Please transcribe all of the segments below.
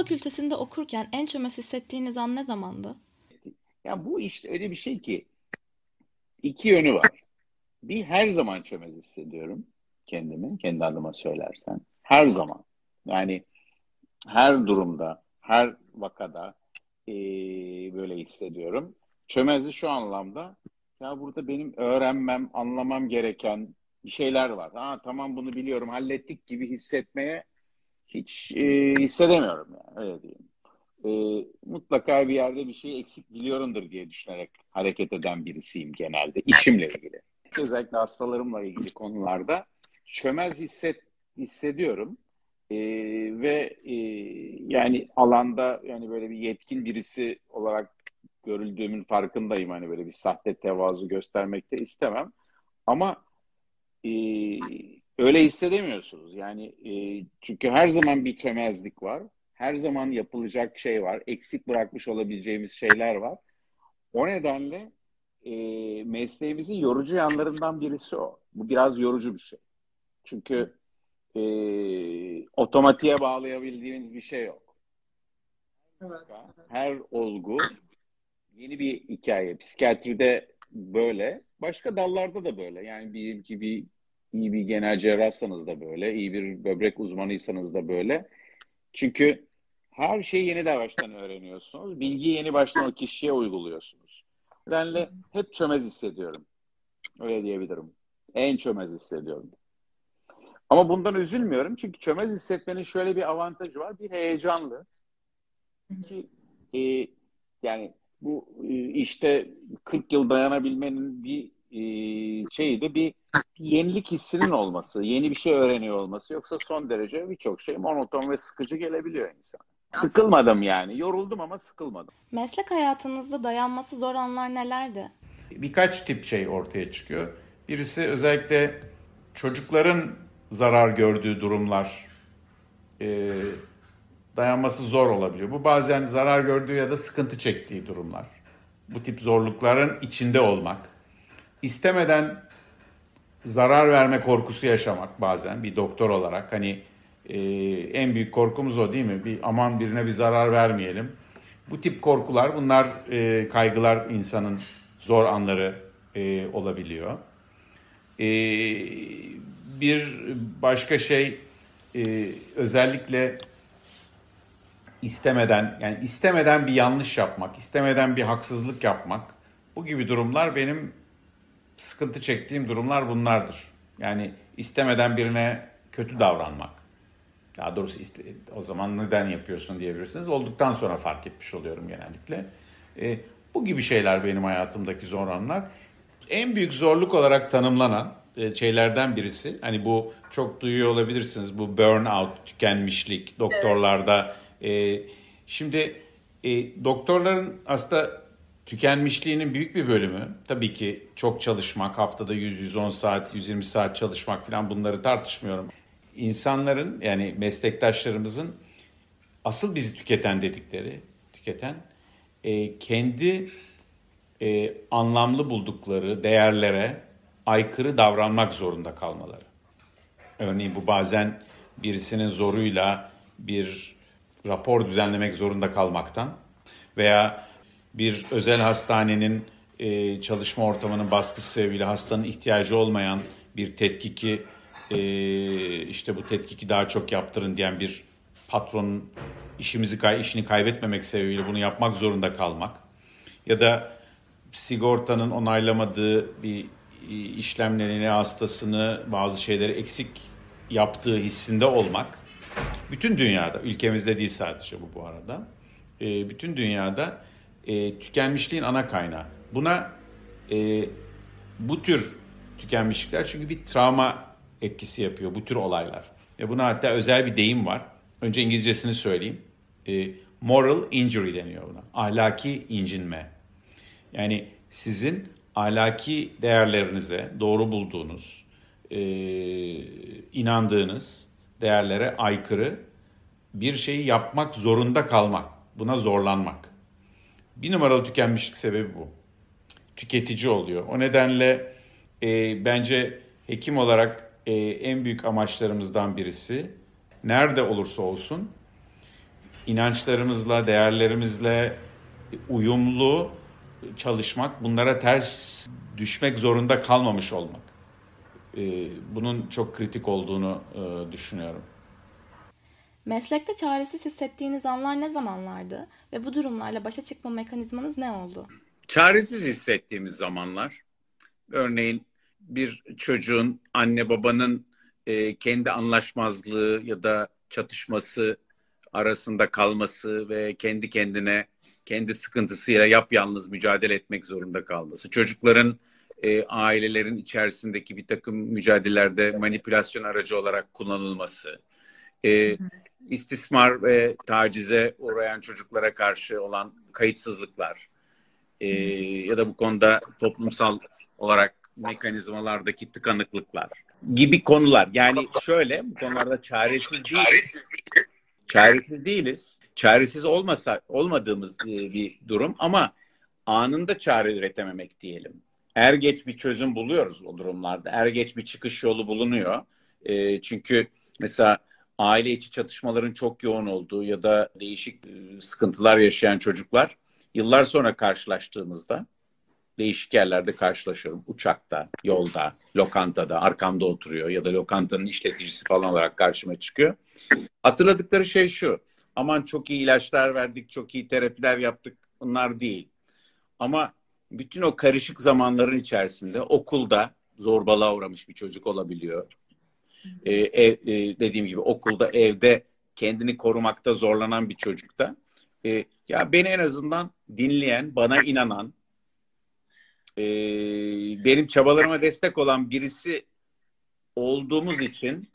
fakültesinde okurken en çömez hissettiğiniz an ne zamandı? Ya bu işte öyle bir şey ki iki yönü var. Bir her zaman çömez hissediyorum kendimi, kendi adıma söylersen. Her zaman. Yani her durumda, her vakada e, böyle hissediyorum. Çömezli şu anlamda ya burada benim öğrenmem, anlamam gereken bir şeyler var. Ha tamam bunu biliyorum, hallettik gibi hissetmeye hiç e, hissedemiyorum yani öyle diyeyim. E, mutlaka bir yerde bir şey eksik biliyorumdur diye düşünerek hareket eden birisiyim genelde işimle ilgili. Özellikle hastalarımla ilgili konularda çömez hisset hissediyorum. E, ve e, yani alanda yani böyle bir yetkin birisi olarak görüldüğümün farkındayım. Hani böyle bir sahte tevazu göstermek de istemem. Ama e, öyle hissedemiyorsunuz. Yani e, çünkü her zaman bir çömezlik var. Her zaman yapılacak şey var. Eksik bırakmış olabileceğimiz şeyler var. O nedenle e, mesleğimizin yorucu yanlarından birisi o. Bu biraz yorucu bir şey. Çünkü e, otomatiğe bağlayabildiğiniz bir şey yok. Evet. Her olgu yeni bir hikaye. Psikiyatride böyle. Başka dallarda da böyle. Yani diyelim ki bir iyi bir genel cerrahsanız da böyle. iyi bir böbrek uzmanıysanız da böyle. Çünkü her şeyi yeni de baştan öğreniyorsunuz. Bilgiyi yeni baştan o kişiye uyguluyorsunuz. Nedenle hep çömez hissediyorum. Öyle diyebilirim. En çömez hissediyorum. Ama bundan üzülmüyorum çünkü çömez hissetmenin şöyle bir avantajı var. Bir heyecanlı. Ki e, yani bu e, işte 40 yıl dayanabilmenin bir e, şeyi de bir yenilik hissinin olması, yeni bir şey öğreniyor olması. Yoksa son derece birçok şey monoton ve sıkıcı gelebiliyor insan. Sıkılmadım yani. Yoruldum ama sıkılmadım. Meslek hayatınızda dayanması zor anlar nelerdi? Birkaç tip şey ortaya çıkıyor. Birisi özellikle çocukların zarar gördüğü durumlar e, dayanması zor olabiliyor. Bu bazen zarar gördüğü ya da sıkıntı çektiği durumlar. Bu tip zorlukların içinde olmak. İstemeden zarar verme korkusu yaşamak bazen bir doktor olarak. Hani e, en büyük korkumuz o değil mi? Bir aman birine bir zarar vermeyelim. Bu tip korkular, bunlar e, kaygılar insanın zor anları e, olabiliyor. E, bir başka şey e, özellikle istemeden yani istemeden bir yanlış yapmak, istemeden bir haksızlık yapmak bu gibi durumlar benim sıkıntı çektiğim durumlar bunlardır. Yani istemeden birine kötü davranmak. Daha doğrusu iste, o zaman neden yapıyorsun diyebilirsiniz. Olduktan sonra fark etmiş oluyorum genellikle. E, bu gibi şeyler benim hayatımdaki zor anlar. En büyük zorluk olarak tanımlanan e, şeylerden birisi. Hani bu çok duyuyor olabilirsiniz. Bu burnout, tükenmişlik doktorlarda. E, şimdi e, doktorların aslında tükenmişliğinin büyük bir bölümü tabii ki çok çalışmak, haftada 100-110 saat, 120 saat çalışmak falan bunları tartışmıyorum. İnsanların yani meslektaşlarımızın asıl bizi tüketen dedikleri, tüketen e, kendi e, anlamlı buldukları değerlere aykırı davranmak zorunda kalmaları. Örneğin bu bazen birisinin zoruyla bir rapor düzenlemek zorunda kalmaktan veya bir özel hastanenin e, çalışma ortamının baskısı sebebiyle hastanın ihtiyacı olmayan bir tetkiki e, işte bu tetkiki daha çok yaptırın diyen bir patronun işimizi işini kaybetmemek sebebiyle bunu yapmak zorunda kalmak ya da sigortanın onaylamadığı bir işlem nedeniyle hastasını bazı şeyleri eksik yaptığı hissinde olmak bütün dünyada ülkemizde değil sadece bu bu arada e, bütün dünyada e, tükenmişliğin ana kaynağı. Buna e, bu tür tükenmişlikler çünkü bir travma etkisi yapıyor bu tür olaylar. Ve buna hatta özel bir deyim var. Önce İngilizcesini söyleyeyim. E, moral injury deniyor buna. Ahlaki incinme. Yani sizin ahlaki değerlerinize doğru bulduğunuz, e, inandığınız değerlere aykırı bir şeyi yapmak zorunda kalmak. Buna zorlanmak. Bir numaralı tükenmişlik sebebi bu. Tüketici oluyor. O nedenle e, bence hekim olarak e, en büyük amaçlarımızdan birisi nerede olursa olsun inançlarımızla, değerlerimizle uyumlu çalışmak, bunlara ters düşmek zorunda kalmamış olmak. Ee, bunun çok kritik olduğunu e, düşünüyorum. Meslekte çaresiz hissettiğiniz anlar ne zamanlardı ve bu durumlarla başa çıkma mekanizmanız ne oldu? Çaresiz hissettiğimiz zamanlar, örneğin bir çocuğun anne babanın e, kendi anlaşmazlığı ya da çatışması arasında kalması ve kendi kendine kendi sıkıntısıyla yapyalnız mücadele etmek zorunda kalması. Çocukların e, ailelerin içerisindeki bir takım mücadelelerde manipülasyon aracı olarak kullanılması. E, istismar ve tacize uğrayan çocuklara karşı olan kayıtsızlıklar e, ya da bu konuda toplumsal olarak mekanizmalardaki tıkanıklıklar gibi konular. Yani şöyle bu konularda çaresiz değiliz. Çaresiz değiliz. Çaresiz olmasa olmadığımız e, bir durum ama anında çare üretememek diyelim. Er geç bir çözüm buluyoruz o durumlarda. Er geç bir çıkış yolu bulunuyor. E, çünkü mesela aile içi çatışmaların çok yoğun olduğu ya da değişik e, sıkıntılar yaşayan çocuklar yıllar sonra karşılaştığımızda değişik yerlerde karşılaşıyorum. Uçakta, yolda, lokantada, arkamda oturuyor ya da lokantanın işleticisi falan olarak karşıma çıkıyor. Hatırladıkları şey şu. Aman çok iyi ilaçlar verdik, çok iyi terapiler yaptık. Bunlar değil. Ama bütün o karışık zamanların içerisinde okulda zorbalığa uğramış bir çocuk olabiliyor. Ee, ev, e, dediğim gibi okulda, evde kendini korumakta zorlanan bir çocukta. E, ya beni en azından dinleyen, bana inanan, e, benim çabalarıma destek olan birisi olduğumuz için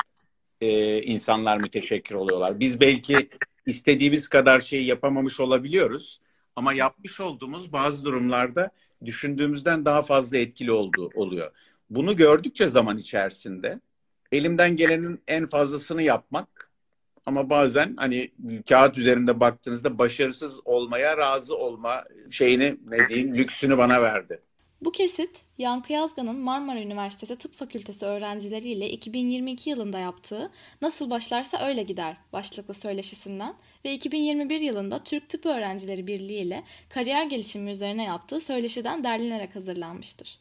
e, insanlar müteşekkir oluyorlar. Biz belki istediğimiz kadar şeyi yapamamış olabiliyoruz ama yapmış olduğumuz bazı durumlarda düşündüğümüzden daha fazla etkili olduğu oluyor. Bunu gördükçe zaman içerisinde elimden gelenin en fazlasını yapmak ama bazen hani kağıt üzerinde baktığınızda başarısız olmaya razı olma şeyini ne diyeyim lüksünü bana verdi. Bu kesit Yankı Yazgan'ın Marmara Üniversitesi Tıp Fakültesi öğrencileriyle 2022 yılında yaptığı Nasıl Başlarsa Öyle Gider başlıklı söyleşisinden ve 2021 yılında Türk Tıp Öğrencileri Birliği ile kariyer gelişimi üzerine yaptığı söyleşiden derlenerek hazırlanmıştır.